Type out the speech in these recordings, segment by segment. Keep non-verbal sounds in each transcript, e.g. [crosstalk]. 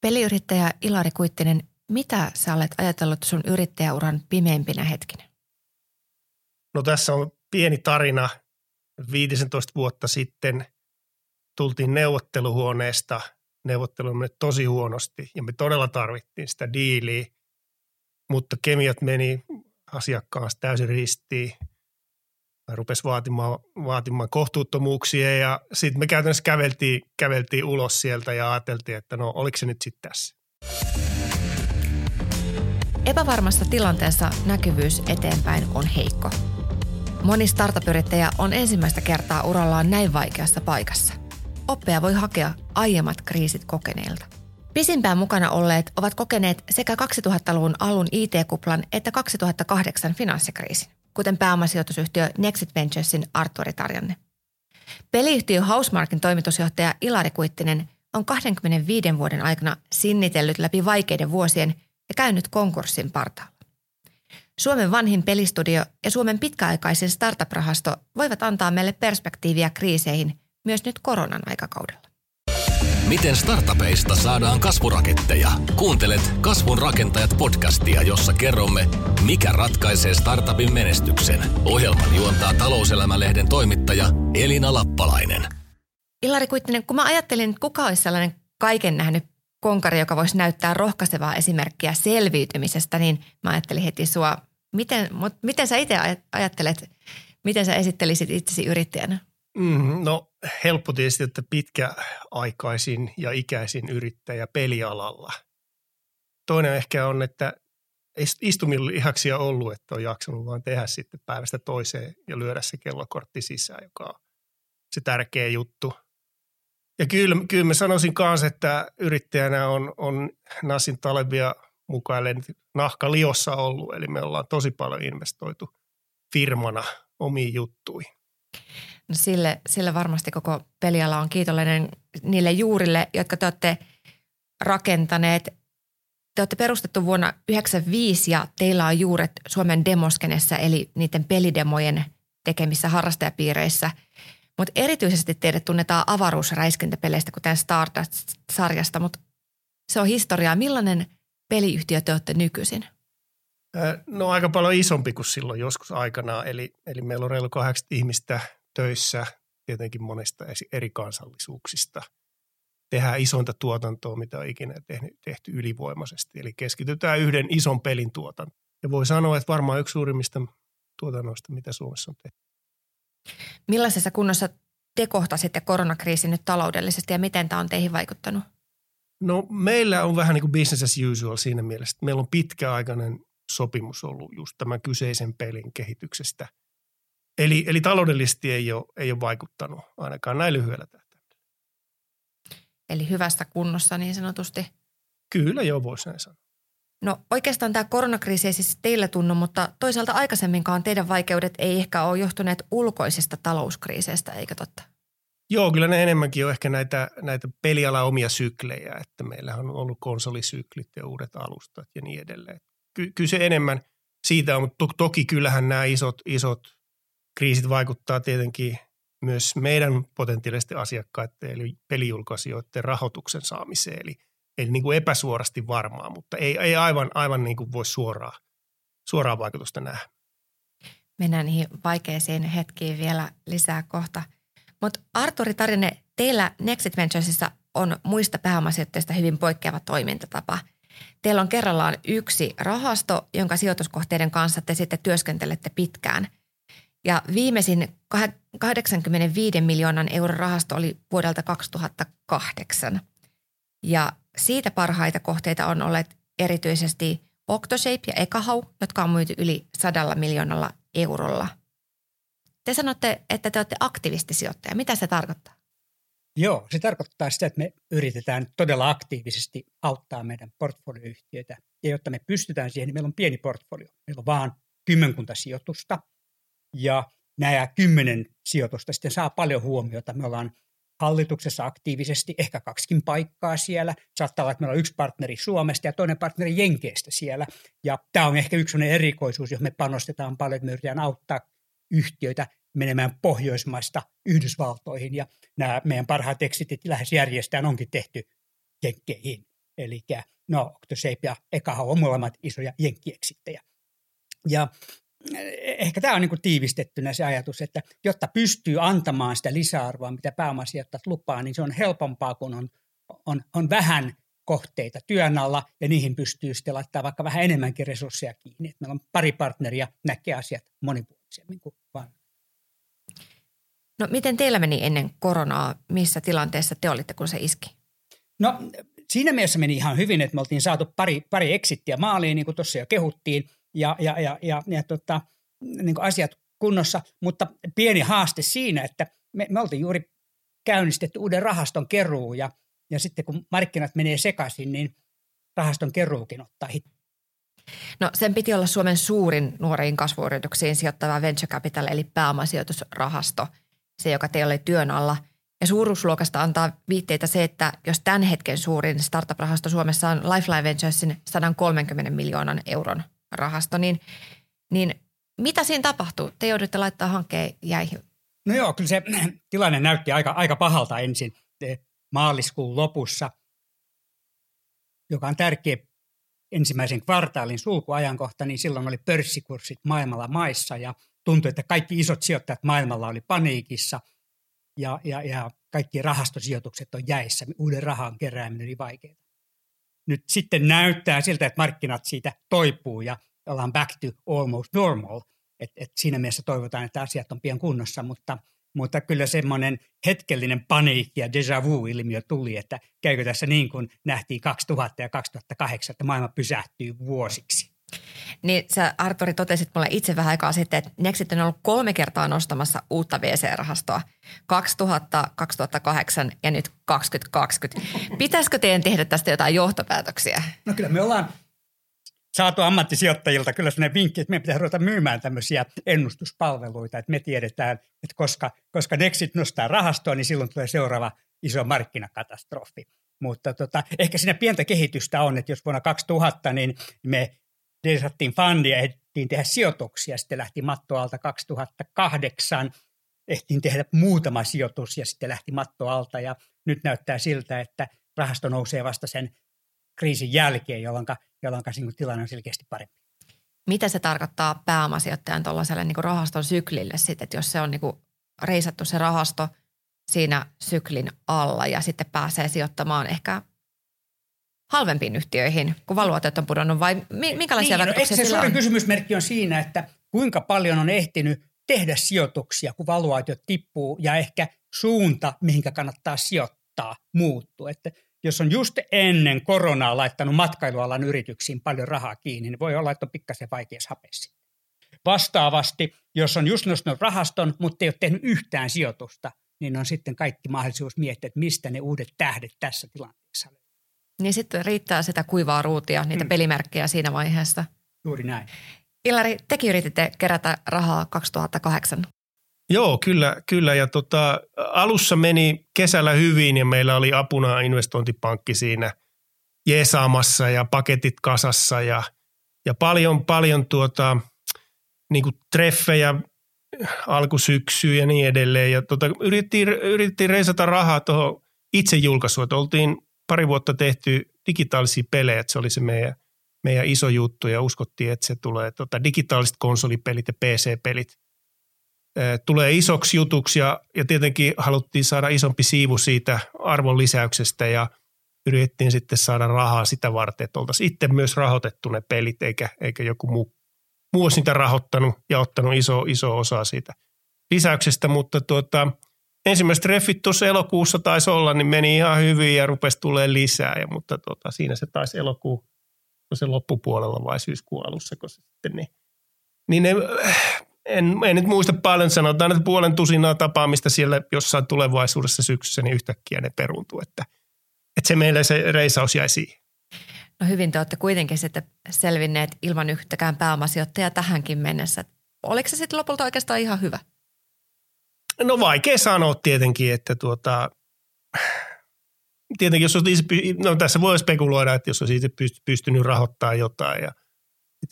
Peliyrittäjä Ilari Kuittinen, mitä sä olet ajatellut sun yrittäjäuran pimeimpinä hetkinä? No tässä on pieni tarina. 15 vuotta sitten tultiin neuvotteluhuoneesta. Neuvottelu meni tosi huonosti ja me todella tarvittiin sitä diiliä, mutta kemiat meni asiakkaan täysin ristiin. Rupesi vaatimaan, vaatimaan kohtuuttomuuksia ja sitten me käytännössä käveltiin, käveltiin ulos sieltä ja ajateltiin, että no oliko se nyt sitten tässä. Epävarmassa tilanteessa näkyvyys eteenpäin on heikko. Moni startup-yrittäjä on ensimmäistä kertaa urallaan näin vaikeassa paikassa. Oppia voi hakea aiemmat kriisit kokeneilta. Pisimpään mukana olleet ovat kokeneet sekä 2000-luvun alun IT-kuplan että 2008 finanssikriisin, kuten pääomasijoitusyhtiö Nexit Venturesin Arturi Tarjanne. Peliyhtiö Housemarkin toimitusjohtaja Ilari Kuittinen on 25 vuoden aikana sinnitellyt läpi vaikeiden vuosien ja käynyt konkurssin partaalla. Suomen vanhin pelistudio ja Suomen pitkäaikaisin startup-rahasto voivat antaa meille perspektiiviä kriiseihin myös nyt koronan aikakaudella. Miten startupeista saadaan kasvuraketteja? Kuuntelet Kasvun rakentajat podcastia, jossa kerromme, mikä ratkaisee startupin menestyksen. Ohjelman juontaa talouselämälehden toimittaja Elina Lappalainen. Ilari Kuittinen, kun mä ajattelin, että kuka olisi sellainen kaiken nähnyt konkari, joka voisi näyttää rohkaisevaa esimerkkiä selviytymisestä, niin mä ajattelin heti sua. Miten, miten sä itse ajattelet, miten sä esittelisit itsesi yrittäjänä? Mm, no helppo tietysti, että pitkäaikaisin ja ikäisin yrittäjä pelialalla. Toinen ehkä on, että istumilla ihaksia ollut, että on jaksanut vaan tehdä sitten päivästä toiseen ja lyödä se kellokortti sisään, joka on se tärkeä juttu. Ja kyllä, kyllä mä sanoisin kanssa, että yrittäjänä on, on Nassin Talebia mukaillen nahka liossa ollut, eli me ollaan tosi paljon investoitu firmana omiin juttuihin. No sille, sille varmasti koko peliala on kiitollinen niille juurille, jotka te olette rakentaneet. Te olette perustettu vuonna 1995 ja teillä on juuret Suomen demoskenessä eli niiden pelidemojen tekemissä harrastajapiireissä. Mutta erityisesti teidät tunnetaan avaruusräiskintäpeleistä, kuten Stardust-sarjasta, mutta se on historiaa. Millainen peliyhtiö te olette nykyisin? No aika paljon isompi kuin silloin joskus aikanaan, eli, eli meillä on reilu 80 ihmistä töissä tietenkin monesta eri kansallisuuksista. Tehdään isointa tuotantoa, mitä on ikinä tehty ylivoimaisesti. Eli keskitytään yhden ison pelin tuotantoon. Ja voi sanoa, että varmaan yksi suurimmista tuotannoista, mitä Suomessa on tehty. Millaisessa kunnossa te kohtasitte koronakriisin nyt taloudellisesti ja miten tämä on teihin vaikuttanut? No meillä on vähän niin kuin business as usual siinä mielessä, että meillä on pitkäaikainen sopimus ollut just tämän kyseisen pelin kehityksestä – Eli, eli taloudellisesti ei ole, ei ole vaikuttanut ainakaan näin lyhyellä tähtäimellä. Eli hyvästä kunnossa niin sanotusti. Kyllä joo, voisi näin sanoa. No oikeastaan tämä koronakriisi ei siis teillä tunnu, mutta toisaalta aikaisemminkaan teidän vaikeudet ei ehkä ole johtuneet ulkoisista talouskriiseistä, eikö totta? Joo, kyllä ne enemmänkin on ehkä näitä, näitä peliala omia syklejä, että meillä on ollut konsolisyklit ja uudet alustat ja niin edelleen. Ky- kyllä se enemmän siitä on, mutta to- toki kyllähän nämä isot, isot kriisit vaikuttaa tietenkin myös meidän potentiaalisten asiakkaiden eli pelijulkaisijoiden rahoituksen saamiseen. Eli, eli niin kuin epäsuorasti varmaa, mutta ei, ei aivan, aivan niin kuin voi suoraan, suoraan vaikutusta nähdä. Mennään niihin vaikeisiin hetkiin vielä lisää kohta. Mutta Arturi Tarine, teillä Nexit Venturesissa on muista pääomasijoittajista hyvin poikkeava toimintatapa. Teillä on kerrallaan yksi rahasto, jonka sijoituskohteiden kanssa te sitten työskentelette pitkään – ja viimeisin 85 miljoonan euron rahasto oli vuodelta 2008. Ja siitä parhaita kohteita on olleet erityisesti Octoshape ja Ekahau, jotka on myyty yli sadalla miljoonalla eurolla. Te sanotte, että te olette aktivistisijoittaja. Mitä se tarkoittaa? Joo, se tarkoittaa sitä, että me yritetään todella aktiivisesti auttaa meidän portfolioyhtiöitä. Ja jotta me pystytään siihen, niin meillä on pieni portfolio. Meillä on vaan kymmenkunta sijoitusta – ja nämä kymmenen sijoitusta sitten saa paljon huomiota. Me ollaan hallituksessa aktiivisesti, ehkä kaksikin paikkaa siellä. Saattaa olla, että meillä on yksi partneri Suomesta ja toinen partneri Jenkeestä siellä. Ja tämä on ehkä yksi erikoisuus, jos me panostetaan paljon, että me yritetään auttaa yhtiöitä menemään Pohjoismaista Yhdysvaltoihin. Ja nämä meidän parhaat exitit lähes järjestään onkin tehty Jenkkeihin. eli no Octoshape ja Ekaha on molemmat isoja jenkkieksittejä. Ja ehkä tämä on niin tiivistettynä se ajatus, että jotta pystyy antamaan sitä lisäarvoa, mitä pääomasijoittajat lupaa, niin se on helpompaa, kun on, on, on vähän kohteita työn alla ja niihin pystyy sitten laittaa vaikka vähän enemmänkin resursseja kiinni. Että meillä on pari partneria näkee asiat monipuolisemmin kuin vaan. No miten teillä meni ennen koronaa? Missä tilanteessa te olitte, kun se iski? No siinä mielessä meni ihan hyvin, että me oltiin saatu pari, pari exittiä maaliin, niin kuin tuossa jo kehuttiin, ja, ja, ja, ja, ja tota, niin kuin asiat kunnossa, mutta pieni haaste siinä, että me, me oltiin juuri käynnistetty uuden rahaston keruu, ja, ja sitten kun markkinat menee sekaisin, niin rahaston keruukin ottaa hit. No sen piti olla Suomen suurin nuoriin kasvuyrityksiin sijoittava venture capital eli pääomasijoitusrahasto, se joka teillä oli työn alla – ja suuruusluokasta antaa viitteitä se, että jos tämän hetken suurin startup-rahasto Suomessa on Lifeline Venturesin 130 miljoonan euron rahasto, niin, niin mitä siinä tapahtuu? Te joudutte laittaa hankkeen jäihin. No joo, kyllä se [clears throat] tilanne näytti aika, aika pahalta ensin maaliskuun lopussa, joka on tärkeä ensimmäisen kvartaalin sulkuajankohta, niin silloin oli pörssikurssit maailmalla maissa ja tuntui, että kaikki isot sijoittajat maailmalla oli paniikissa – ja, ja, ja kaikki rahastosijoitukset on jäissä. Uuden rahan kerääminen oli vaikeaa. Nyt sitten näyttää siltä, että markkinat siitä toipuu ja ollaan back to almost normal. Et, et siinä mielessä toivotaan, että asiat on pian kunnossa, mutta, mutta kyllä semmoinen hetkellinen paniikki ja déjà vu-ilmiö tuli, että käykö tässä niin kuin nähtiin 2000 ja 2008, että maailma pysähtyy vuosiksi. Niin sä Arturi totesit mulle itse vähän aikaa sitten, että Nexit on ollut kolme kertaa nostamassa uutta VC-rahastoa. 2000, 2008 ja nyt 2020. Pitäisikö teidän tehdä tästä jotain johtopäätöksiä? No kyllä me ollaan saatu ammattisijoittajilta kyllä sellainen vinkki, että meidän pitää ruveta myymään tämmöisiä ennustuspalveluita, että me tiedetään, että koska, koska Nexit nostaa rahastoa, niin silloin tulee seuraava iso markkinakatastrofi. Mutta tota, ehkä siinä pientä kehitystä on, että jos vuonna 2000 niin me desattiin fundia, ehdittiin tehdä sijoituksia, sitten lähti mattoalta 2008, ehtiin tehdä muutama sijoitus ja sitten lähti mattoalta ja nyt näyttää siltä, että rahasto nousee vasta sen kriisin jälkeen, jolloin, jolloin niin tilanne on selkeästi parempi. Mitä se tarkoittaa pääomasijoittajan tuollaiselle niin rahaston syklille sitten, että jos se on niin kuin reisattu se rahasto siinä syklin alla ja sitten pääsee sijoittamaan ehkä halvempiin yhtiöihin, kun valuatiot on pudonnut vai minkälaisia niin, vaikutuksia no, sillä on? kysymysmerkki on siinä, että kuinka paljon on ehtinyt tehdä sijoituksia, kun valuaatiot tippuu ja ehkä suunta, mihinkä kannattaa sijoittaa, muuttuu. Että jos on just ennen koronaa laittanut matkailualan yrityksiin paljon rahaa kiinni, niin voi olla, että on pikkasen vaikeassa hapessa. Vastaavasti, jos on just nostanut rahaston, mutta ei ole tehnyt yhtään sijoitusta, niin on sitten kaikki mahdollisuus miettiä, että mistä ne uudet tähdet tässä tilanteessa niin sitten riittää sitä kuivaa ruutia, niitä mm. pelimerkkejä siinä vaiheessa. Juuri näin. Ilari, tekin yrititte kerätä rahaa 2008. Joo, kyllä, kyllä. Ja tota, alussa meni kesällä hyvin ja meillä oli apuna investointipankki siinä jeesaamassa ja paketit kasassa ja, ja paljon, paljon tuota, niin kuin treffejä alkusyksyyn ja niin edelleen. Ja tota, yritettiin, yritettiin reisata rahaa tuohon itse julkaisuun, oltiin pari vuotta tehty digitaalisia pelejä, se oli se meidän, meidän iso juttu ja uskottiin, että se tulee tota, digitaaliset konsolipelit ja PC-pelit tulee isoksi jutuksi ja, ja tietenkin haluttiin saada isompi siivu siitä arvon lisäyksestä ja yritettiin sitten saada rahaa sitä varten, että oltaisiin itse myös rahoitettu ne pelit eikä, eikä joku muu, muu olisi niitä rahoittanut ja ottanut iso, iso osa siitä lisäyksestä, mutta tuota – ensimmäiset treffit tuossa elokuussa taisi olla, niin meni ihan hyvin ja rupesi tulee lisää. Ja, mutta tota, siinä se taisi elokuu se loppupuolella vai syyskuun alussa, kun sitten niin, niin ne, en, en nyt muista paljon, sanotaan, että puolen tusinaa tapaamista siellä jossain tulevaisuudessa syksyssä, niin yhtäkkiä ne peruntuu, että, että se meille se reisaus jäi siihen. No hyvin te olette kuitenkin sitten selvinneet ilman yhtäkään pääomasijoittajaa tähänkin mennessä. Oliko se sitten lopulta oikeastaan ihan hyvä? No vaikea sanoa tietenkin, että tuota, tietenkin jos olisi, no tässä voi spekuloida, että jos olisi pystynyt rahoittamaan jotain ja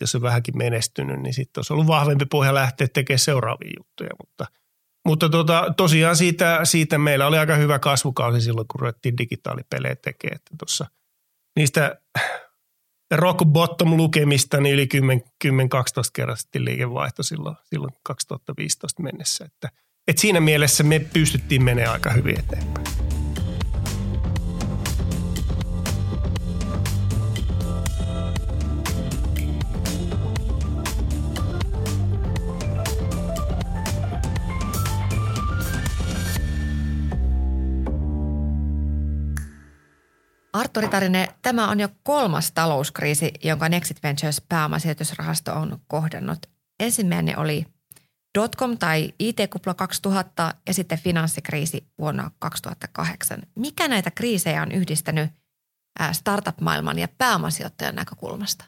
jos on vähänkin menestynyt, niin sitten olisi ollut vahvempi pohja lähteä tekemään seuraavia juttuja, mutta mutta tuota, tosiaan siitä, siitä, meillä oli aika hyvä kasvukausi silloin, kun ruvettiin digitaalipelejä tekemään. Että tuossa niistä rock bottom lukemista niin yli 10-12 kerrasti liikevaihto silloin, silloin 2015 mennessä. Että, että siinä mielessä me pystyttiin menemään aika hyvin eteenpäin. Arturi Tarine, tämä on jo kolmas talouskriisi, jonka Nexit Ventures pääomasijoitusrahasto on kohdannut. Ensimmäinen oli dotcom tai IT-kupla 2000 ja sitten finanssikriisi vuonna 2008. Mikä näitä kriisejä on yhdistänyt startup-maailman ja pääomasijoittajan näkökulmasta?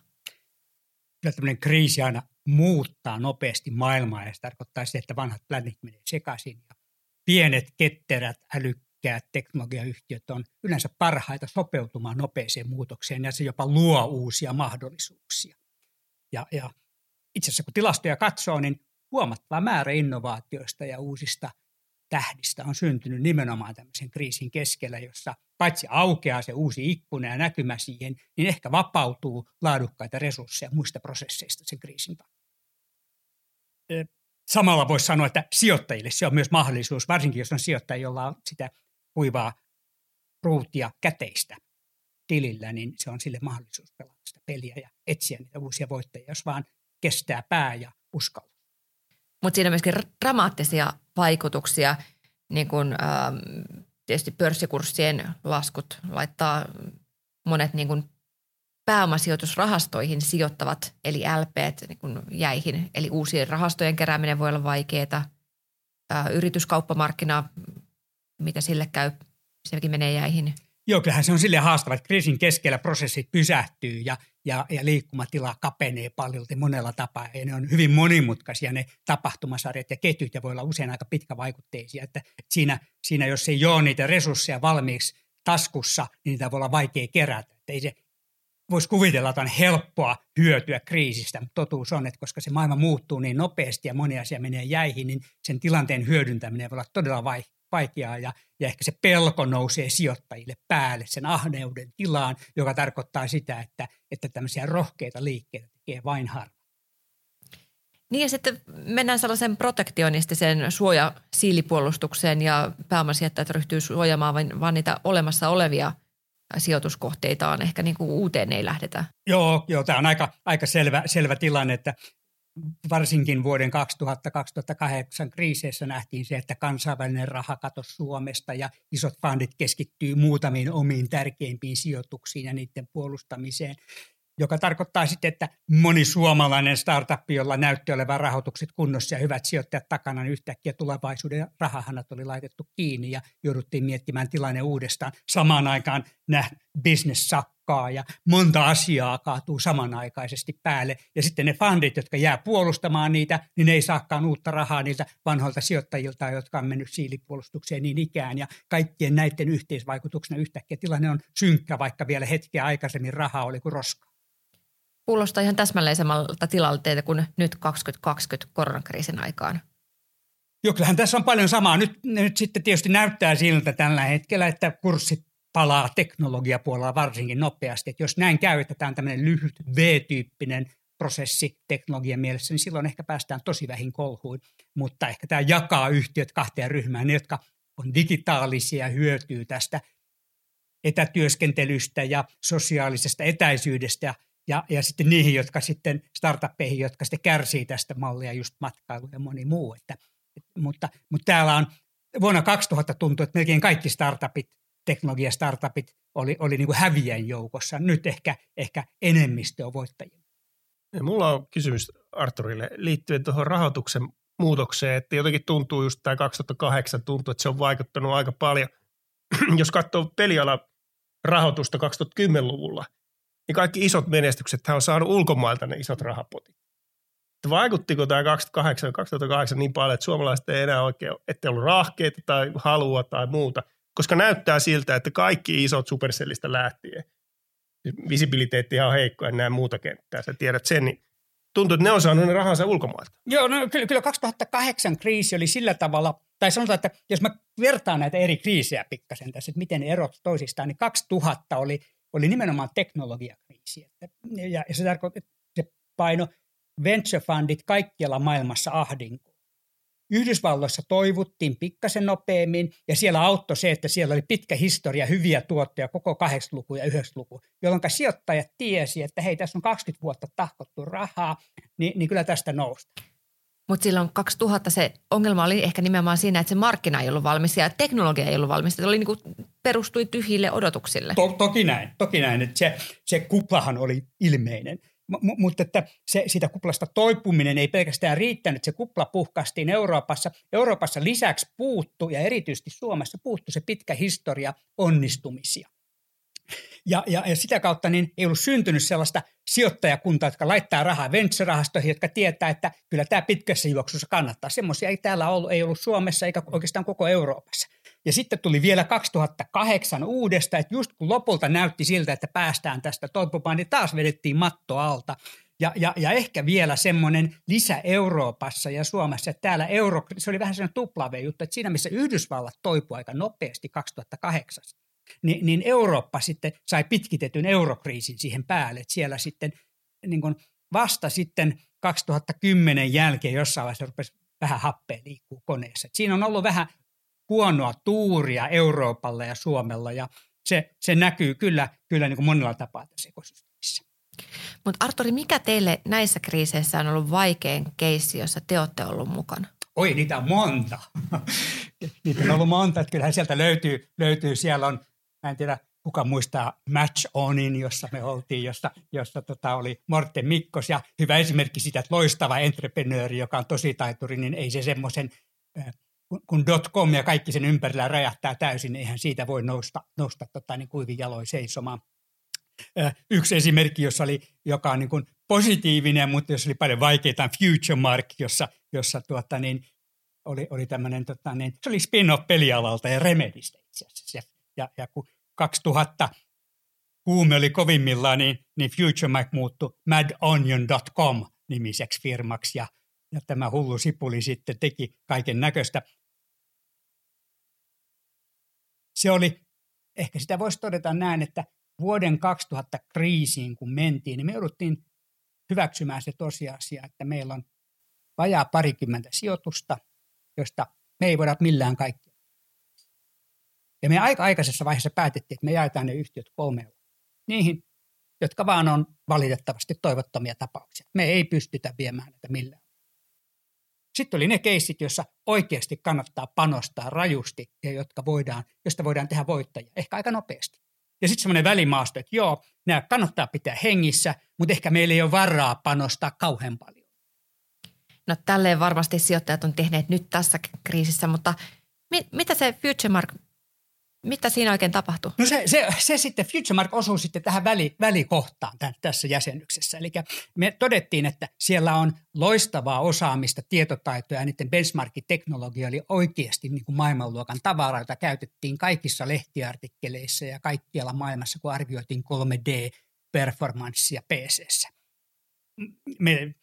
Kyllä tämmöinen kriisi aina muuttaa nopeasti maailmaa ja se tarkoittaa sitä, että vanhat plänit menee sekaisin ja pienet, ketterät, älykkäät teknologiayhtiöt on yleensä parhaita sopeutumaan nopeeseen muutokseen ja se jopa luo uusia mahdollisuuksia. Ja, ja itse asiassa kun tilastoja katsoo, niin huomattava määrä innovaatioista ja uusista tähdistä on syntynyt nimenomaan tämmöisen kriisin keskellä, jossa paitsi aukeaa se uusi ikkuna ja näkymä siihen, niin ehkä vapautuu laadukkaita resursseja muista prosesseista sen kriisin takia samalla voisi sanoa, että sijoittajille se on myös mahdollisuus, varsinkin jos on sijoittaja, jolla on sitä kuivaa ruutia käteistä tilillä, niin se on sille mahdollisuus pelata sitä peliä ja etsiä niitä uusia voittajia, jos vaan kestää pää ja uskalla. Mutta siinä on myöskin dramaattisia vaikutuksia, niin kuin ähm, tietysti pörssikurssien laskut laittaa monet niin kuin pääomasijoitusrahastoihin sijoittavat, eli LP niin kuin jäihin, eli uusien rahastojen kerääminen voi olla vaikeaa. Äh, yrityskauppamarkkina mitä sille käy, sekin menee jäihin. Joo, kyllähän se on sille haastava, että kriisin keskellä prosessit pysähtyy ja, ja, ja liikkumatila kapenee paljon monella tapaa. Ja ne on hyvin monimutkaisia ne tapahtumasarjat ja ketjut ja voi olla usein aika pitkävaikutteisia. Että siinä, siinä jos ei ole niitä resursseja valmiiksi taskussa, niin niitä voi olla vaikea kerätä. Että ei se, voisi kuvitella, että on helppoa hyötyä kriisistä, mutta totuus on, että koska se maailma muuttuu niin nopeasti ja moni asia menee jäihin, niin sen tilanteen hyödyntäminen voi olla todella vaikeaa vaikeaa ja, ja ehkä se pelko nousee sijoittajille päälle sen ahneuden tilaan, joka tarkoittaa sitä, että, että tämmöisiä rohkeita liikkeitä tekee vain harva. Niin ja sitten mennään sellaisen protektionistisen suojasiilipuolustukseen ja pääomasijoittajat ryhtyy suojaamaan vain, vain niitä olemassa olevia sijoituskohteitaan. Ehkä niin kuin uuteen ei lähdetä. Joo, joo tämä on aika, aika selvä, selvä tilanne, että varsinkin vuoden 2000-2008 kriiseissä nähtiin se, että kansainvälinen raha katosi Suomesta ja isot fundit keskittyy muutamiin omiin tärkeimpiin sijoituksiin ja niiden puolustamiseen joka tarkoittaa sitten, että moni suomalainen startup, jolla näytti olevan rahoitukset kunnossa ja hyvät sijoittajat takana, niin yhtäkkiä tulevaisuuden rahahanat oli laitettu kiinni ja jouduttiin miettimään tilanne uudestaan. Samaan aikaan nämä business sakkaa ja monta asiaa kaatuu samanaikaisesti päälle. Ja sitten ne fundit, jotka jää puolustamaan niitä, niin ne ei saakaan uutta rahaa niiltä vanhoilta sijoittajilta, jotka on mennyt siilipuolustukseen niin ikään. Ja kaikkien näiden yhteisvaikutuksena yhtäkkiä tilanne on synkkä, vaikka vielä hetkeä aikaisemmin rahaa oli kuin roska kuulostaa ihan täsmälleisemmalta tilanteelta kuin nyt 2020 koronakriisin aikaan. Joo, kyllähän tässä on paljon samaa. Nyt, nyt sitten tietysti näyttää siltä tällä hetkellä, että kurssit palaa teknologiapuolella varsinkin nopeasti. Että jos näin käytetään tämmöinen lyhyt V-tyyppinen prosessi teknologian mielessä, niin silloin ehkä päästään tosi vähin kolhuin. Mutta ehkä tämä jakaa yhtiöt kahteen ryhmään. Ne, jotka on digitaalisia, hyötyy tästä etätyöskentelystä ja sosiaalisesta etäisyydestä ja ja, ja sitten niihin, jotka sitten startuppeihin, jotka sitten kärsii tästä mallia, just matkailu ja moni muu. Että, et, mutta, mutta täällä on vuonna 2000 tuntui, että melkein kaikki startupit, teknologiastartupit oli, oli niin kuin häviäjän joukossa. Nyt ehkä, ehkä enemmistö on voittajia. Mulla on kysymys Arturille liittyen tuohon rahoituksen muutokseen, että jotenkin tuntuu just tämä 2008 tuntuu, että se on vaikuttanut aika paljon. [clears throat] Jos katsoo peliala rahoitusta 2010-luvulla – niin kaikki isot menestykset on saanut ulkomailta ne isot rahapotit. Vaikuttiko tämä 2008, 2008 niin paljon, että suomalaiset ei enää oikein, ettei ollut rahkeita tai halua tai muuta, koska näyttää siltä, että kaikki isot supercellistä lähtien, visibiliteetti on heikko ja näin muuta kenttää, sä tiedät sen, niin tuntuu, että ne on saanut ne rahansa ulkomailta. Joo, no kyllä, kyllä 2008 kriisi oli sillä tavalla, tai sanotaan, että jos mä vertaan näitä eri kriisejä pikkasen tässä, että miten erot toisistaan, niin 2000 oli oli nimenomaan teknologiakriisi. Ja, ja se tarkoittaa, että se paino venture fundit kaikkialla maailmassa ahdinko. Yhdysvalloissa toivuttiin pikkasen nopeammin ja siellä auttoi se, että siellä oli pitkä historia hyviä tuotteja koko 80-luku ja 90-luku, jolloin sijoittajat tiesi, että hei, tässä on 20 vuotta tahkottu rahaa, niin, niin kyllä tästä nousta. Mutta silloin 2000 se ongelma oli ehkä nimenomaan siinä, että se markkina ei ollut valmis ja teknologia ei ollut valmis. Se oli niin kuin, perustui tyhjille odotuksille. To, toki näin, toki näin. Että se, se kuplahan oli ilmeinen. M- mutta että se, siitä kuplasta toipuminen ei pelkästään riittänyt. Se kupla puhkastiin Euroopassa. Euroopassa lisäksi puuttu ja erityisesti Suomessa puuttu se pitkä historia onnistumisia. Ja, ja, ja sitä kautta niin ei ollut syntynyt sellaista sijoittajakuntaa, jotka laittaa rahaa venture-rahastoihin, jotka tietää, että kyllä tämä pitkässä juoksussa kannattaa. Semmoisia ei täällä ollut, ei ollut Suomessa eikä oikeastaan koko Euroopassa. Ja sitten tuli vielä 2008 uudesta, että just kun lopulta näytti siltä, että päästään tästä toipumaan, niin taas vedettiin matto alta. Ja, ja, ja ehkä vielä semmoinen lisä Euroopassa ja Suomessa, että täällä euro, se oli vähän sellainen tuplave juttu, että siinä missä Yhdysvallat toipui aika nopeasti 2008, niin, niin Eurooppa sitten sai pitkitetyn eurokriisin siihen päälle. Että siellä sitten niin kuin vasta sitten 2010 jälkeen jossain vaiheessa rupesi vähän happea liikkuu koneessa. Et siinä on ollut vähän huonoa tuuria Euroopalla ja Suomella ja se, se näkyy kyllä, kyllä niin kuin monella tapaa tässä ekosysteemissä. Mutta Arturi, mikä teille näissä kriiseissä on ollut vaikein keissi, jossa te olette ollut mukana? Oi, niitä on monta. [laughs] niitä on ollut monta, että kyllähän sieltä löytyy, löytyy siellä on Mä en tiedä, kuka muistaa Match Onin, jossa me oltiin, jossa, jossa tota oli Morten Mikkos ja hyvä esimerkki siitä, että loistava entreprenööri, joka on tosi taituri, niin ei se semmoisen, kun .com ja kaikki sen ympärillä räjähtää täysin, niin eihän siitä voi nousta, nousta tota, niin kuivin jaloin seisomaan. Yksi esimerkki, jossa oli, joka on niin kuin positiivinen, mutta jos oli paljon vaikeita, on Future Mark, jossa, jossa tuota, niin, oli, oli tämmöinen, tota, niin, se oli spin-off pelialalta ja Remedistä itse asiassa ja, ja kun 2000 huume oli kovimmillaan, niin, niin FutureMac muuttui madonion.com nimiseksi firmaksi ja, ja tämä hullu sipuli sitten teki kaiken näköistä. Se oli, ehkä sitä voisi todeta näin, että vuoden 2000 kriisiin kun mentiin, niin me jouduttiin hyväksymään se tosiasia, että meillä on vajaa parikymmentä sijoitusta, josta me ei voida millään kaikki ja me aika aikaisessa vaiheessa päätettiin, että me jaetaan ne yhtiöt kolmeen. Niihin, jotka vaan on valitettavasti toivottomia tapauksia. Me ei pystytä viemään näitä millään. Sitten oli ne keissit, joissa oikeasti kannattaa panostaa rajusti ja jotka voidaan, josta voidaan tehdä voittajia, ehkä aika nopeasti. Ja sitten semmoinen välimaasto, että joo, nämä kannattaa pitää hengissä, mutta ehkä meillä ei ole varaa panostaa kauhean paljon. No tälleen varmasti sijoittajat on tehneet nyt tässä kriisissä, mutta mit, mitä se FutureMark mitä siinä oikein tapahtui? No se, se, se sitten, FutureMark osuu sitten tähän väli, välikohtaan tämän, tässä jäsennyksessä. Eli me todettiin, että siellä on loistavaa osaamista, tietotaitoja ja niiden benchmark-teknologia oli oikeasti niin kuin maailmanluokan tavara, jota käytettiin kaikissa lehtiartikkeleissa ja kaikkialla maailmassa, kun arvioitiin 3D-performanssia PCssä. Me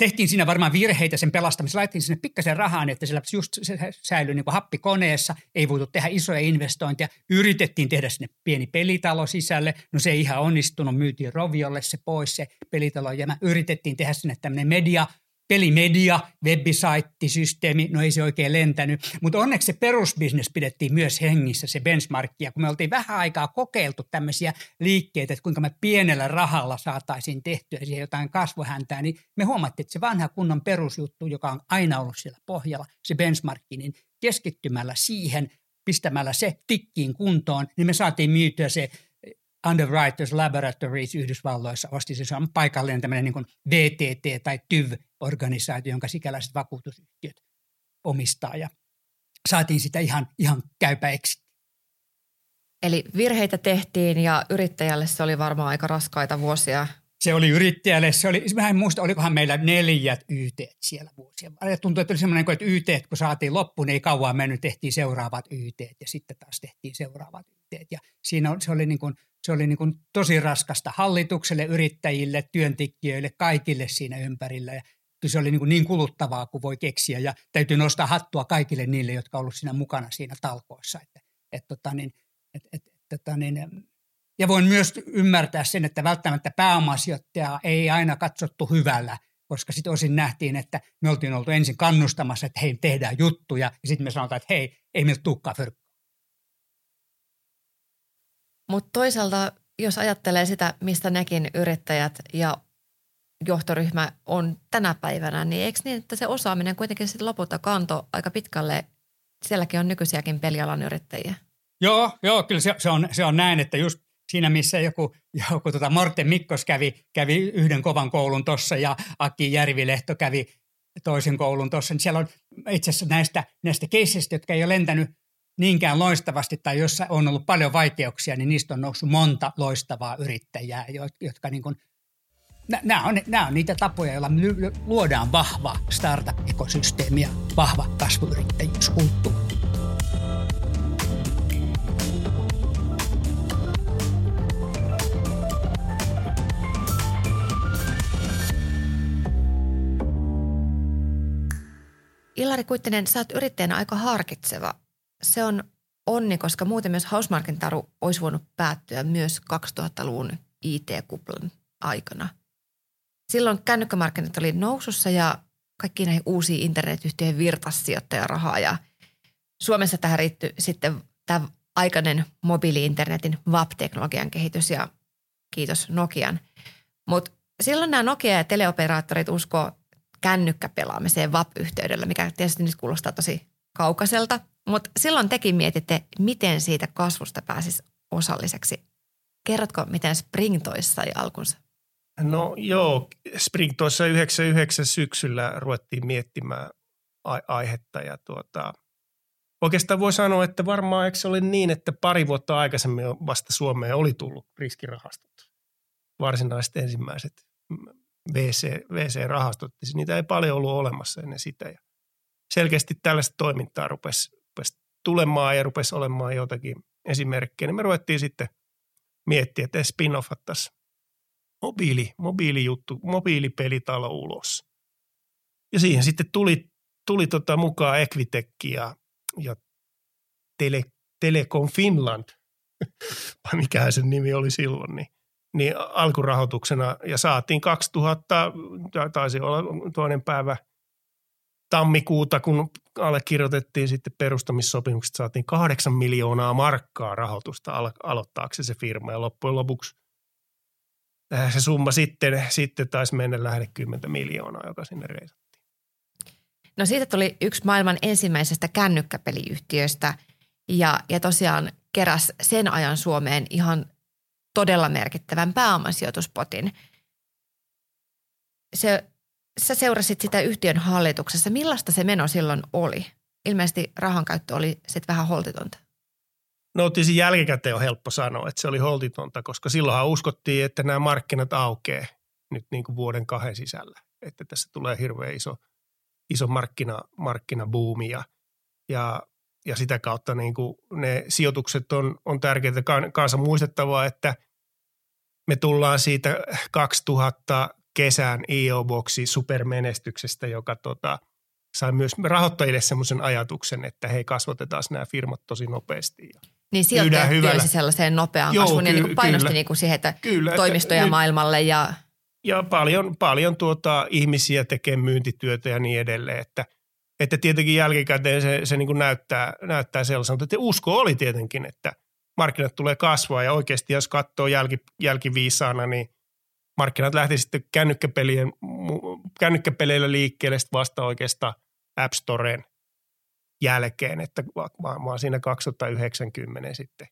tehtiin siinä varmaan virheitä sen pelastamisessa. Laitettiin sinne pikkasen rahaa, niin että siellä just se säilyi niin happi koneessa, ei voitu tehdä isoja investointeja. Yritettiin tehdä sinne pieni pelitalo sisälle, no se ei ihan onnistunut, myytiin Roviolle se pois se pelitalo. Ja yritettiin tehdä sinne tämmöinen media pelimedia, website-systeemi, no ei se oikein lentänyt, mutta onneksi se perusbisnes pidettiin myös hengissä, se benchmarkkia, kun me oltiin vähän aikaa kokeiltu tämmöisiä liikkeitä, että kuinka me pienellä rahalla saataisiin tehtyä siihen jotain kasvohäntää, niin me huomattiin, että se vanha kunnon perusjuttu, joka on aina ollut siellä pohjalla, se benchmarkki, niin keskittymällä siihen, pistämällä se tikkiin kuntoon, niin me saatiin myytyä se Underwriters Laboratories Yhdysvalloissa osti se, on paikallinen tämmöinen niin VTT tai TYV-organisaatio, jonka sikäläiset vakuutusyhtiöt omistaa ja saatiin sitä ihan, ihan käypä exit. Eli virheitä tehtiin ja yrittäjälle se oli varmaan aika raskaita vuosia se oli yrittäjälle, se oli, mä en muista, olikohan meillä neljät YT siellä vuosia. Tuntuu, että oli semmoinen, että YT, kun saatiin loppuun, niin ei kauan mennyt, tehtiin seuraavat YT ja sitten taas tehtiin seuraavat YT. Ja siinä on, se oli, niin kuin, se oli niin kuin tosi raskasta hallitukselle, yrittäjille, työntekijöille, kaikille siinä ympärillä. Ja se oli niin, kuin niin kuluttavaa kuin voi keksiä ja täytyy nostaa hattua kaikille niille, jotka ovat olleet siinä mukana siinä talkoissa. Että, et, tota niin, et, et, tota niin, Ja voin myös ymmärtää sen, että välttämättä pääomasijoittajaa ei aina katsottu hyvällä, koska sitten osin nähtiin, että me oltiin oltu ensin kannustamassa, että hei, tehdään juttuja, ja sitten me sanotaan, että hei, ei meiltä tukkaa fyrkkaa. Mutta toisaalta, jos ajattelee sitä, mistä nekin yrittäjät ja johtoryhmä on tänä päivänä, niin eikö niin, että se osaaminen kuitenkin sitten lopulta kanto aika pitkälle, sielläkin on nykyisiäkin pelialan yrittäjiä? Joo, joo kyllä se, se, on, se on näin, että just siinä missä joku, joku tota Morten Mikkos kävi, kävi yhden kovan koulun tuossa ja Aki Järvilehto kävi toisen koulun tuossa, niin siellä on itse asiassa näistä, näistä keisseistä, jotka ei ole lentänyt niinkään loistavasti tai jossa on ollut paljon vaikeuksia, niin niistä on noussut monta loistavaa yrittäjää, jotka niin kuin, nämä on, nämä on niitä tapoja, joilla luodaan vahva startup-ekosysteemi ja vahva kasvuyrittäjyyskulttuuri. Ilari Kuittinen, sä oot yrittäjänä aika harkitseva. Se on onni, koska muuten myös Hausmarkin taru olisi voinut päättyä myös 2000-luvun IT-kuplan aikana. Silloin kännykkämarkkinat oli nousussa ja kaikki näihin uusiin internetyhtiöihin virtassijoittajarahaa ja Suomessa tähän riittyi sitten tämä aikainen mobiili-internetin WAP-teknologian kehitys ja kiitos Nokian. Mutta silloin nämä Nokia ja teleoperaattorit usko kännykkäpelaamiseen VAP-yhteydellä, mikä tietysti nyt kuulostaa tosi kaukaiselta. Mutta silloin tekin mietitte, miten siitä kasvusta pääsisi osalliseksi. Kerrotko, miten Springtoissa sai alkunsa? No joo, Springtoissa 99 syksyllä ruvettiin miettimään aihetta ja tuota, oikeastaan voi sanoa, että varmaan eikö se ole niin, että pari vuotta aikaisemmin vasta Suomeen oli tullut riskirahastot. Varsinaiset ensimmäiset VC, VC-rahastot, siis niitä ei paljon ollut olemassa ennen sitä. Ja selkeästi tällaista toimintaa rupesi, rupesi tulemaan ja rupesi olemaan jotakin esimerkkejä. Niin me ruvettiin sitten miettiä, että spin-offattaisiin mobiili, mobiilijuttu, mobiilipelitalo ulos. Ja siihen sitten tuli, tuli tota mukaan Equitech ja, ja Tele, Telecom Finland, [laughs] vai mikä sen nimi oli silloin, niin niin alkurahoituksena ja saatiin 2000, taisi olla toinen päivä tammikuuta, kun allekirjoitettiin sitten perustamissopimukset, saatiin kahdeksan miljoonaa markkaa rahoitusta alo- aloittaakseen se firma ja loppujen lopuksi äh, se summa sitten, sitten taisi mennä lähde 10 miljoonaa, joka sinne reisattiin. No siitä tuli yksi maailman ensimmäisestä kännykkäpeliyhtiöstä ja, ja tosiaan keräs sen ajan Suomeen ihan todella merkittävän pääomasijoituspotin. Se, sä seurasit sitä yhtiön hallituksessa. Millaista se meno silloin oli? Ilmeisesti rahankäyttö oli sitten vähän holtitonta. No tietysti jälkikäteen on helppo sanoa, että se oli holtitonta, koska silloinhan uskottiin, että nämä markkinat aukeaa nyt niin kuin vuoden kahden sisällä. Että tässä tulee hirveän iso, iso markkina, markkinabuumi ja, ja ja sitä kautta niin kuin ne sijoitukset on, on tärkeitä. Kanssa muistettavaa, että me tullaan siitä 2000 kesän IO-boksi supermenestyksestä, joka tota, sai myös rahoittajille semmoisen ajatuksen, että hei kasvatetaan nämä firmat tosi nopeasti. Niin sijoittajat työlsi sellaiseen nopeaan Joo, kasvuun ky- ja niin painosti kyllä, niin kuin siihen, että kyllä, toimistoja että, maailmalle ja... Ja paljon, paljon tuota, ihmisiä tekee myyntityötä ja niin edelleen, että – että tietenkin jälkikäteen se, se niin näyttää, näyttää sellaiselta. Että usko oli tietenkin, että markkinat tulee kasvaa ja oikeasti jos katsoo jälki, jälkiviisaana, niin markkinat lähti sitten kännykkäpelien, kännykkäpeleillä liikkeelle vasta oikeastaan App Storeen jälkeen, että vaan, vaan siinä 2090 sitten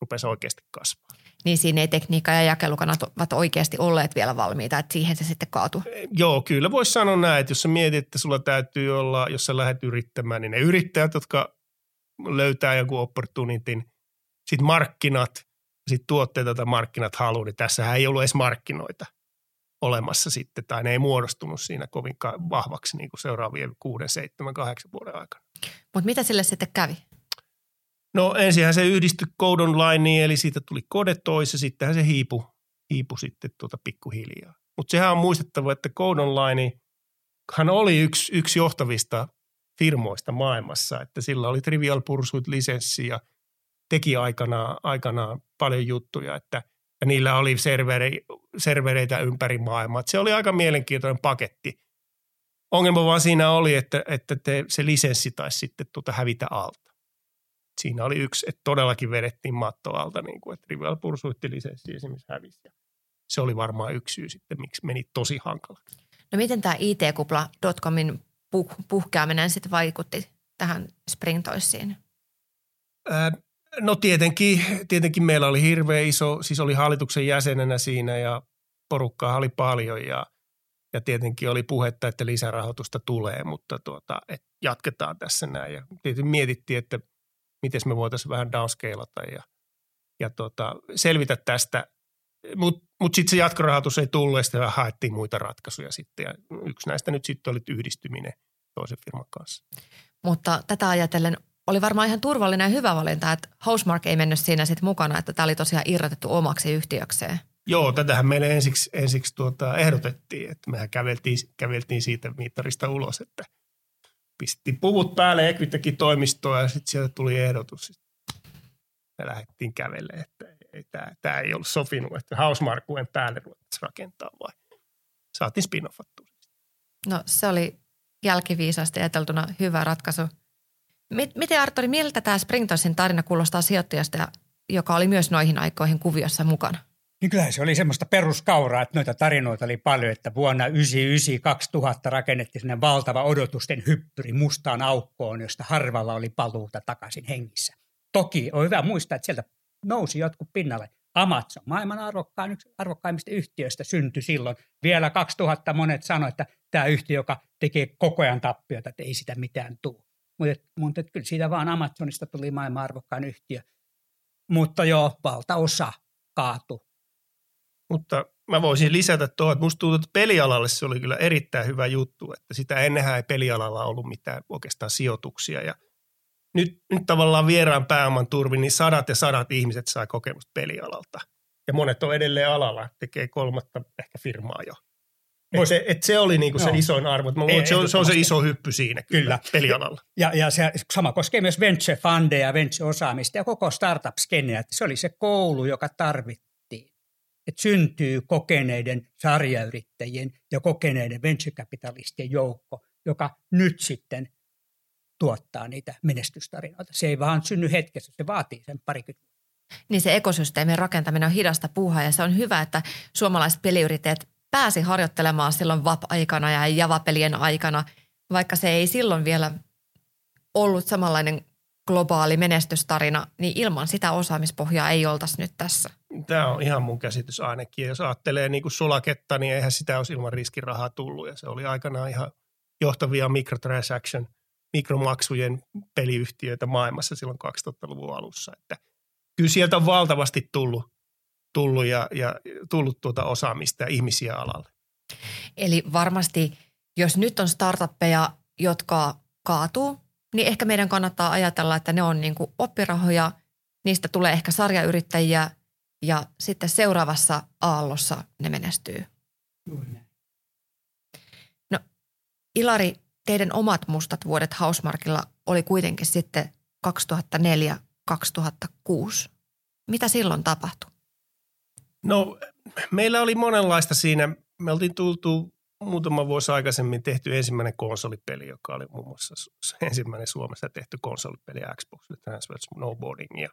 rupesi oikeasti kasvaa. Niin siinä ei tekniikka ja jakelukanat ovat oikeasti olleet vielä valmiita, että siihen se sitten kaatui. Joo, kyllä voisi sanoa näin, että jos sä mietit, että sulla täytyy olla, jos sä lähdet yrittämään, niin ne yrittäjät, jotka löytää joku opportunitin, sitten markkinat, sitten tuotteet, joita markkinat haluaa, niin tässä ei ollut edes markkinoita olemassa sitten, tai ne ei muodostunut siinä kovin vahvaksi niin kuin seuraavien kuuden, seitsemän, kahdeksan vuoden aikana. Mutta mitä sille sitten kävi? No ensinhän se yhdistyi Code Onlineen, eli siitä tuli Code Toys ja sittenhän se hiipu, hiipu sitten tuota pikkuhiljaa. Mutta sehän on muistettava, että Code Online hän oli yksi, yksi johtavista firmoista maailmassa, että sillä oli Trivial Pursuit lisenssi ja teki aikanaan, aikanaan paljon juttuja, että ja niillä oli serveri, servereitä ympäri maailmaa. Se oli aika mielenkiintoinen paketti. Ongelma vaan siinä oli, että, että te, se lisenssi taisi sitten tuota hävitä alta. Siinä oli yksi, että todellakin vedettiin matto alta, niin kuin, että Rival Pursuitti lisenssi esimerkiksi hävisi. Se oli varmaan yksi syy sitten, miksi meni tosi hankalaksi. No miten tämä IT-kupla.comin puh- puhkeaminen sitten vaikutti tähän Springtoissiin? no tietenkin, tietenkin meillä oli hirveä iso, siis oli hallituksen jäsenenä siinä ja porukkaa oli paljon ja, ja tietenkin oli puhetta, että lisärahoitusta tulee, mutta tuota, et jatketaan tässä näin. Ja tietenkin mietittiin, että miten me voitaisiin vähän downscalata ja, ja tuota, selvitä tästä. Mutta mut sitten se jatkorahoitus ei tullut ja sitten haettiin muita ratkaisuja sitten. Ja yksi näistä nyt sitten oli yhdistyminen toisen firman kanssa. Mutta tätä ajatellen oli varmaan ihan turvallinen ja hyvä valinta, että Housemark ei mennyt siinä sitten mukana, että tämä oli tosiaan irrotettu omaksi yhtiökseen. Joo, tätähän meille ensiksi, ensiksi tuota, ehdotettiin, että mehän käveltiin, käveltiin siitä mittarista ulos, että pistettiin puvut päälle Equitäkin toimistoon ja sitten sieltä tuli ehdotus. Me lähdettiin kävelemään, että ei, tämä, tämä ei ollut sopinut, että Housemarkuen päälle ruvettaisiin rakentaa vai saatiin spin No se oli jälkiviisaasti ajateltuna hyvä ratkaisu. Miten Artori, miltä tämä Springtosin tarina kuulostaa sijoittajasta, joka oli myös noihin aikoihin kuviossa mukana? Niin kyllähän se oli semmoista peruskauraa, että noita tarinoita oli paljon, että vuonna 1999-2000 rakennettiin sellainen valtava odotusten hyppyri mustaan aukkoon, josta harvalla oli paluuta takaisin hengissä. Toki on hyvä muistaa, että sieltä nousi jotkut pinnalle. Amazon, maailman arvokkain, yksi arvokkaimmista yhtiöistä, syntyi silloin. Vielä 2000 monet sanoivat, että tämä yhtiö, joka tekee koko ajan tappiota, että ei sitä mitään tule. Mutta, mutta kyllä siitä vaan Amazonista tuli maailman arvokkain yhtiö. Mutta joo, valtaosa kaatu. Mutta mä voisin lisätä tuohon, että musta tuntuu, että pelialalle se oli kyllä erittäin hyvä juttu, että sitä ennenhän ei pelialalla ollut mitään oikeastaan sijoituksia ja nyt, nyt tavallaan vieraan pääoman turvi, niin sadat ja sadat ihmiset sai kokemusta pelialalta. Ja monet on edelleen alalla, tekee kolmatta ehkä firmaa jo. Et se, et se oli niinku se isoin arvo. Mä luulen, se, on, se on se iso hyppy siinä kyllä, kyllä. pelialalla. Ja, ja se, sama koskee myös venture fundeja ja venture-osaamista ja koko startup skeneä. Se oli se koulu, joka tarvittiin. Että syntyy kokeneiden sarjayrittäjien ja kokeneiden venture-kapitalistien joukko, joka nyt sitten tuottaa niitä menestystarinoita. Se ei vaan synny hetkessä, se vaatii sen parikymmentä niin se ekosysteemin rakentaminen on hidasta puuhaa ja se on hyvä, että suomalaiset peliyrittäjät pääsi harjoittelemaan silloin VAP-aikana ja Java-pelien aikana, vaikka se ei silloin vielä ollut samanlainen globaali menestystarina, niin ilman sitä osaamispohjaa ei oltaisi nyt tässä. Tämä on ihan mun käsitys ainakin. Jos ajattelee niin kuin sulaketta, niin eihän sitä olisi ilman riskirahaa tullut. Ja se oli aikanaan ihan johtavia microtransaction, mikromaksujen peliyhtiöitä maailmassa silloin 2000-luvun alussa. Että kyllä sieltä on valtavasti tullut tullut ja, ja tullut tuota osaamista ja ihmisiä alalle. Eli varmasti, jos nyt on startuppeja, jotka kaatuu, niin ehkä meidän kannattaa ajatella, että ne on niin kuin oppirahoja, niistä tulee ehkä sarjayrittäjiä ja sitten seuraavassa aallossa ne menestyy. No Ilari, teidän omat mustat vuodet Hausmarkilla oli kuitenkin sitten 2004-2006. Mitä silloin tapahtui? No meillä oli monenlaista siinä. Me oltiin tultu muutama vuosi aikaisemmin tehty ensimmäinen konsolipeli, joka oli muun muassa ensimmäinen Suomessa tehty konsolipeli Xbox Transfer Snowboarding. Ja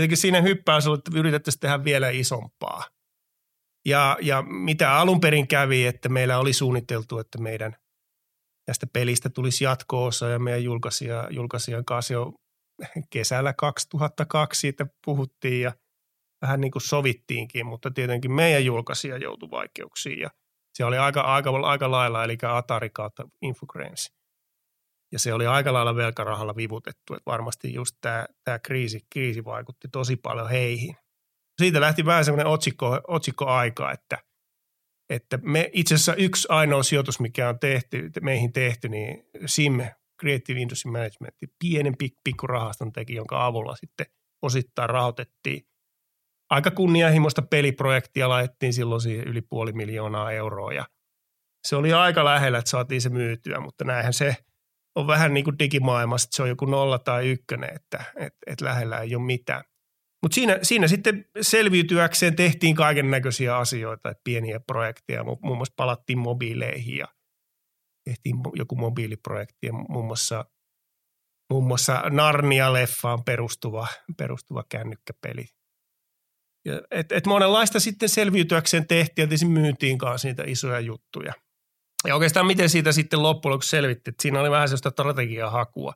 tietenkin siinä hyppäys oli, että yritettäisiin tehdä vielä isompaa. Ja, ja mitä alun perin kävi, että meillä oli suunniteltu, että meidän tästä pelistä tulisi jatko-osa ja meidän julkaisija, julkaisijan kanssa jo kesällä 2002 siitä puhuttiin ja – vähän niin kuin sovittiinkin, mutta tietenkin meidän julkaisija joutui vaikeuksiin ja se oli aika, aika, aika lailla, eli Atari kautta Infogrames. Ja se oli aika lailla velkarahalla vivutettu, että varmasti just tämä, tämä kriisi, kriisi vaikutti tosi paljon heihin. Siitä lähti vähän semmoinen otsikko, otsikko-aika, että, että me itse asiassa yksi ainoa sijoitus, mikä on tehty, meihin tehty, niin SIM, Creative Industry Management, pienen pikku rahaston teki, jonka avulla sitten osittain rahoitettiin aika kunnianhimoista peliprojektia laitettiin silloin siihen yli puoli miljoonaa euroa ja se oli aika lähellä, että saatiin se myytyä, mutta näinhän se on vähän niin kuin digimaailmassa, että se on joku nolla tai ykkönen, että et, et lähellä ei ole mitään. Mutta siinä, siinä sitten selviytyäkseen tehtiin kaiken näköisiä asioita, että pieniä projekteja. Muun muassa palattiin mobiileihin ja tehtiin joku mobiiliprojekti ja muun muassa, muun muassa Narnia-leffaan perustuva, perustuva kännykkäpeli. Ja et, et monenlaista sitten selviytyäkseen tehtiin ja myyntiin kanssa niitä isoja juttuja. Ja oikeastaan miten siitä sitten loppujen lopuksi selvitti, että siinä oli vähän sellaista strategiaa hakua.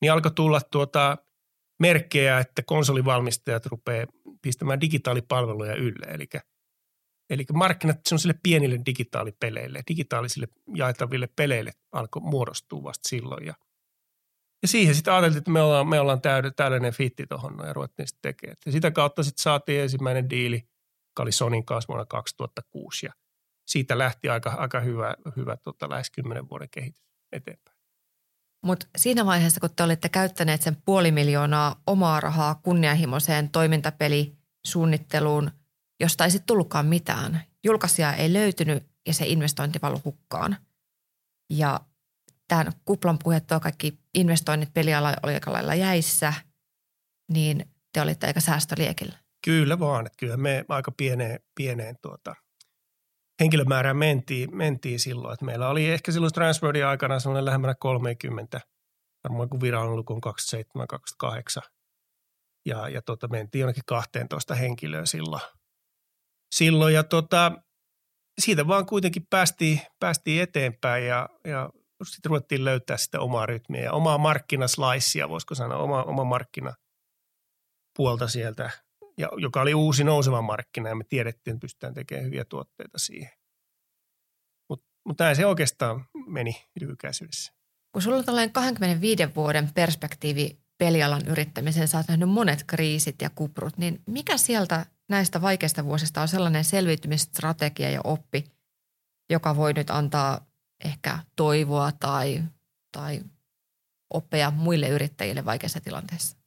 Niin alkoi tulla tuota merkkejä, että konsolivalmistajat rupeaa pistämään digitaalipalveluja ylle. Eli, eli markkinat sellaisille pienille digitaalipeleille, digitaalisille jaetaville peleille alkoi muodostua vasta silloin. Ja, ja siihen sitten ajateltiin, että me ollaan, me ollaan täydellinen fitti tuohon ja ruvettiin sitten tekemään. Ja sitä kautta sitten saatiin ensimmäinen diili, joka oli Sonin kanssa vuonna 2006 ja siitä lähti aika, aika hyvä, hyvä tota, lähes kymmenen vuoden kehitys eteenpäin. Mutta siinä vaiheessa, kun te olitte käyttäneet sen puoli miljoonaa omaa rahaa kunnianhimoiseen toimintapelisuunnitteluun, josta ei sitten tullutkaan mitään. Julkaisija ei löytynyt ja se investointi valui hukkaan. Ja tämän kuplan puhettua kaikki investoinnit peliala oli aika lailla jäissä, niin te olitte aika säästöliekillä. Kyllä vaan, että kyllä me aika pieneen, pieneen tuota, henkilömäärään mentiin, mentiin silloin. Että meillä oli ehkä silloin transferin aikana sellainen lähemmänä 30, varmaan kun virallinen luku on 27-28. Ja, ja tota, mentiin jonnekin 12 henkilöä silloin. silloin ja tota, siitä vaan kuitenkin päästiin, päästiin eteenpäin ja, ja sitten ruvettiin löytää sitä omaa rytmiä ja omaa markkinaslaissia, voisiko sanoa, oma, oma markkina puolta sieltä, ja, joka oli uusi nouseva markkina ja me tiedettiin, että pystytään tekemään hyviä tuotteita siihen. Mutta mut näin se oikeastaan meni lyhykäisyydessä. Kun sulla on tällainen 25 vuoden perspektiivi pelialan yrittämiseen, sä oot nähnyt monet kriisit ja kuprut, niin mikä sieltä näistä vaikeista vuosista on sellainen selviytymisstrategia ja oppi, joka voi nyt antaa ehkä toivoa tai, tai oppeja muille yrittäjille vaikeassa tilanteessa?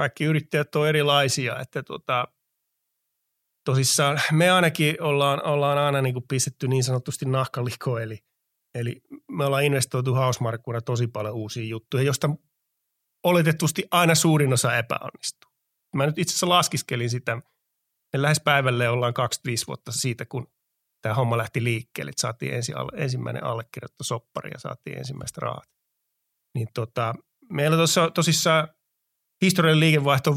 Kaikki yrittäjät on erilaisia, että tuota, tosissaan me ainakin ollaan, ollaan aina niin kuin pistetty niin sanotusti nahkaliko, eli, eli me ollaan investoitu hausmarkkuna tosi paljon uusia juttuja, josta oletetusti aina suurin osa epäonnistuu. Mä nyt itse asiassa laskiskelin sitä, me lähes päivälle ollaan 25 vuotta siitä, kun tämä homma lähti liikkeelle, että saatiin ensi, ensimmäinen allekirjoitto soppari ja saatiin ensimmäistä rahat. Niin tota, meillä tosissaan historiallinen liikevaihto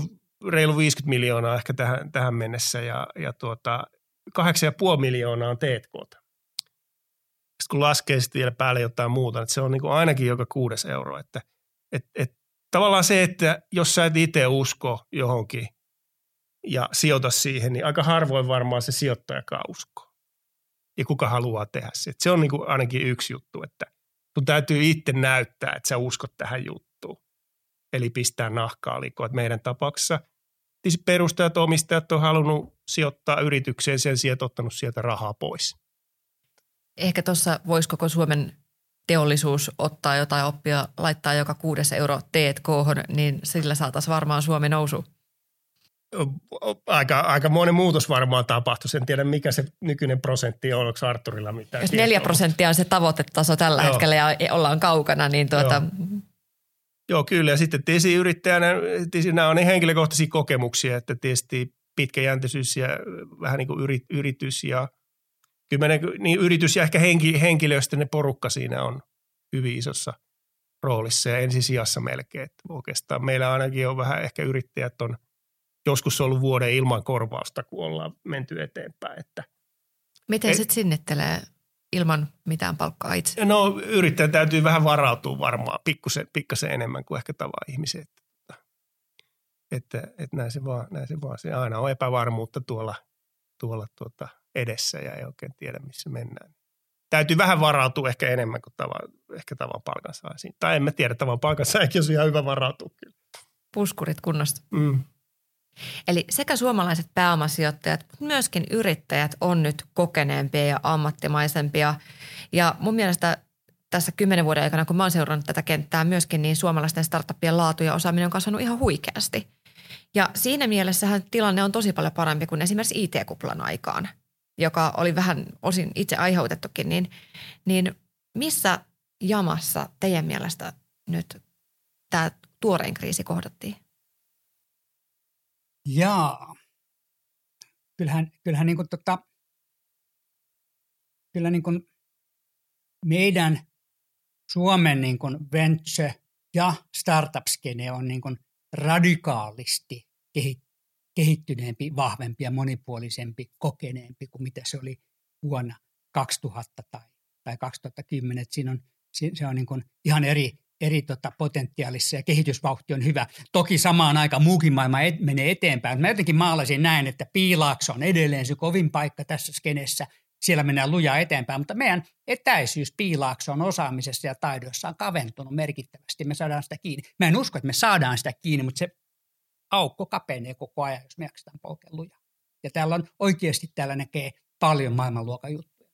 reilu 50 miljoonaa ehkä tähän, tähän mennessä ja, ja tuota, 8,5 miljoonaa on T&K. Sitten kun laskee sitten vielä päälle jotain muuta, että se on niin kuin ainakin joka kuudes euro. Että, et, et, tavallaan se, että jos sä et itse usko johonkin ja sijoita siihen, niin aika harvoin varmaan se sijoittajakaan uskoo. Ja kuka haluaa tehdä se. Et se on niin kuin ainakin yksi juttu, että sun täytyy itse näyttää, että sä uskot tähän juttuun. Eli pistää nahkaa likoon. Meidän tapauksessa – perustajat, omistajat on halunnut sijoittaa yritykseen sen sijaan, että ottanut sieltä rahaa pois. Ehkä tuossa voisi koko Suomen teollisuus ottaa jotain oppia, laittaa joka kuudes euro T&K, niin sillä saataisiin varmaan Suomen nousu. Aika, aika monen muutos varmaan tapahtui. En tiedä, mikä se nykyinen prosentti on. Onko Arturilla mitään Jos neljä prosenttia on se tavoitetaso tällä Joo. hetkellä ja ollaan kaukana, niin tuota, Joo. Joo, kyllä. Ja sitten tietysti yrittäjänä, tietysti nämä on niin henkilökohtaisia kokemuksia, että tietysti pitkäjänteisyys ja vähän niin kuin yritys ja kymmenen, niin yritys ja ehkä henki, henkilöstön porukka siinä on hyvin isossa roolissa ja ensisijassa melkein. Että oikeastaan meillä ainakin on vähän ehkä yrittäjät on joskus ollut vuoden ilman korvausta, kun ollaan menty eteenpäin. Että Miten sitten sinnittelee ilman mitään palkkaa itse? No yrittäjän täytyy vähän varautua varmaan pikkusen, pikkasen enemmän kuin ehkä tavaa ihmisiä. Että, että, että näin, se vaan, näin se vaan. Se aina on epävarmuutta tuolla, tuolla tuota edessä ja ei oikein tiedä, missä mennään. Täytyy vähän varautua ehkä enemmän kuin tavan, ehkä tavan palkansaisiin. Tai en mä tiedä, tavan palkansaajakin on ihan hyvä varautua kyllä. Puskurit kunnosta. Mm. Eli sekä suomalaiset pääomasijoittajat, mutta myöskin yrittäjät on nyt kokeneempia ja ammattimaisempia. Ja mun mielestä tässä kymmenen vuoden aikana, kun mä oon seurannut tätä kenttää myöskin, niin suomalaisten startuppien laatu ja osaaminen on kasvanut ihan huikeasti. Ja siinä mielessähän tilanne on tosi paljon parempi kuin esimerkiksi IT-kuplan aikaan, joka oli vähän osin itse aiheutettukin. Niin, niin missä jamassa teidän mielestä nyt tämä tuorein kriisi kohdattiin? Jaa. Kyllähän, kyllähän niin kuin tota, kyllä niin kuin meidän Suomen niin kuin venture ja startup-skene on niin kuin radikaalisti kehittyneempi, vahvempi ja monipuolisempi, kokeneempi kuin mitä se oli vuonna 2000 tai, tai 2010. Et siinä on, se on niin kuin ihan eri, eri tota potentiaalissa ja kehitysvauhti on hyvä. Toki samaan aikaan muukin maailma et, menee eteenpäin. Mä jotenkin maalasin näin, että Piilaakso on edelleen se kovin paikka tässä skenessä – siellä mennään lujaa eteenpäin, mutta meidän etäisyys piilaakson osaamisessa ja taidoissa on kaventunut merkittävästi. Me saadaan sitä kiinni. Mä en usko, että me saadaan sitä kiinni, mutta se aukko kapenee koko ajan, jos me jaksetaan polkea lujaa. Ja täällä on oikeasti täällä näkee paljon maailmanluokan juttuja.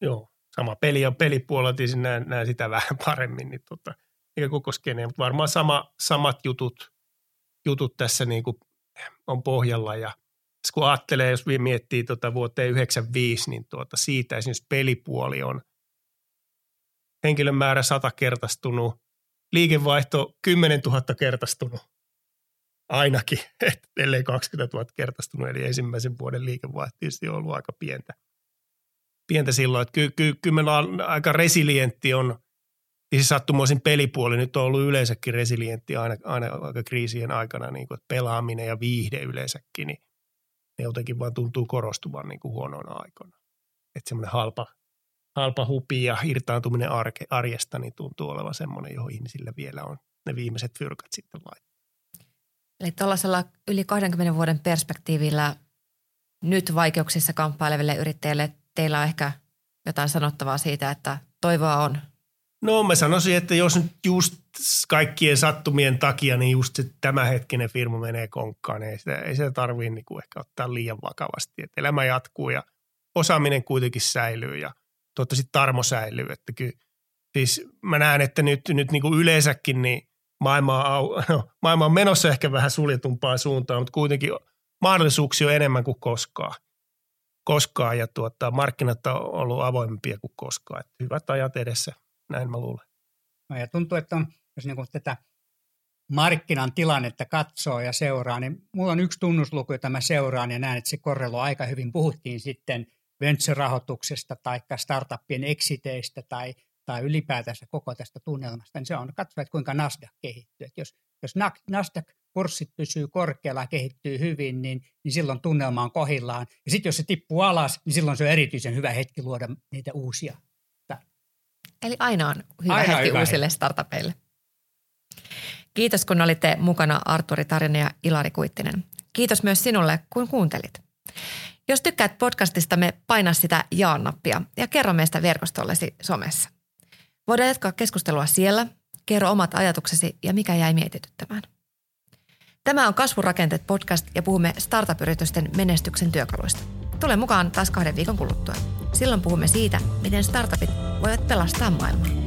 Joo, sama peli ja pelipuolella tietysti näen, näen sitä vähän paremmin, niin tota, eikä koko skeneen, mutta varmaan sama, samat jutut, jutut tässä niin kuin on pohjalla. Ja – kun ajattelee, jos miettii tuota vuoteen 95, niin tuota siitä esimerkiksi pelipuoli on henkilön määrä sata kertaistunut, liikevaihto 10 000 kertaistunut ainakin, [laughs] ellei 20 000 kertaistunut, eli ensimmäisen vuoden liikevaihto on ollut aika pientä, pientä silloin, että kyllä, kyllä, kyllä meillä on aika resilientti on, siis sattumoisin pelipuoli nyt on ollut yleensäkin resilientti aina, aina aika kriisien aikana, niin kuin, että pelaaminen ja viihde yleensäkin, niin ne jotenkin vaan tuntuu korostuvan niin kuin huonoina aikoina. Että semmoinen halpa, halpa hupi ja irtaantuminen arke, arjesta niin tuntuu olevan semmoinen, johon ihmisillä vielä on ne viimeiset fyrkat sitten laittaa. Eli tuollaisella yli 20 vuoden perspektiivillä nyt vaikeuksissa kamppaileville yrittäjille teillä on ehkä jotain sanottavaa siitä, että toivoa on – No mä sanoisin, että jos nyt just kaikkien sattumien takia, niin just se tämänhetkinen firma menee konkkaan, niin ei sitä, ei sitä tarvitse niin kuin ehkä ottaa liian vakavasti. Että elämä jatkuu ja osaaminen kuitenkin säilyy ja toivottavasti tarmo säilyy. Että kyllä, siis mä näen, että nyt, nyt niin kuin yleensäkin niin maailma on, no, maailma on menossa ehkä vähän suljetumpaan suuntaan, mutta kuitenkin mahdollisuuksia on enemmän kuin koskaan. Koskaan ja tuota, markkinat on ollut avoimempia kuin koskaan. Että hyvät ajat edessä – näin mä luulen. No ja tuntuu, että on, jos niin tätä markkinan tilannetta katsoo ja seuraa, niin mulla on yksi tunnusluku, jota mä seuraan ja näen, että se korreloi aika hyvin. Puhuttiin sitten venture-rahoituksesta tai startuppien exiteistä tai, tai ylipäätänsä koko tästä tunnelmasta, niin se on katsoa, että kuinka Nasdaq kehittyy. Että jos, jos Nasdaq-kurssit pysyy korkealla ja kehittyy hyvin, niin, niin silloin tunnelma on kohillaan. Ja sitten jos se tippuu alas, niin silloin se on erityisen hyvä hetki luoda niitä uusia Eli aina on hyvä aina hetki hyvä uusille hetki. startupeille. Kiitos kun olitte mukana Arturi Tarina ja Ilari Kuittinen. Kiitos myös sinulle, kun kuuntelit. Jos tykkäät podcastistamme, paina sitä jaa-nappia ja kerro meistä verkostollesi somessa. Voidaan jatkaa keskustelua siellä, kerro omat ajatuksesi ja mikä jäi mietityttämään. Tämä on Kasvurakenteet podcast ja puhumme startup-yritysten menestyksen työkaluista. Tule mukaan taas kahden viikon kuluttua. Silloin puhumme siitä, miten startupit voivat pelastaa maailmaa.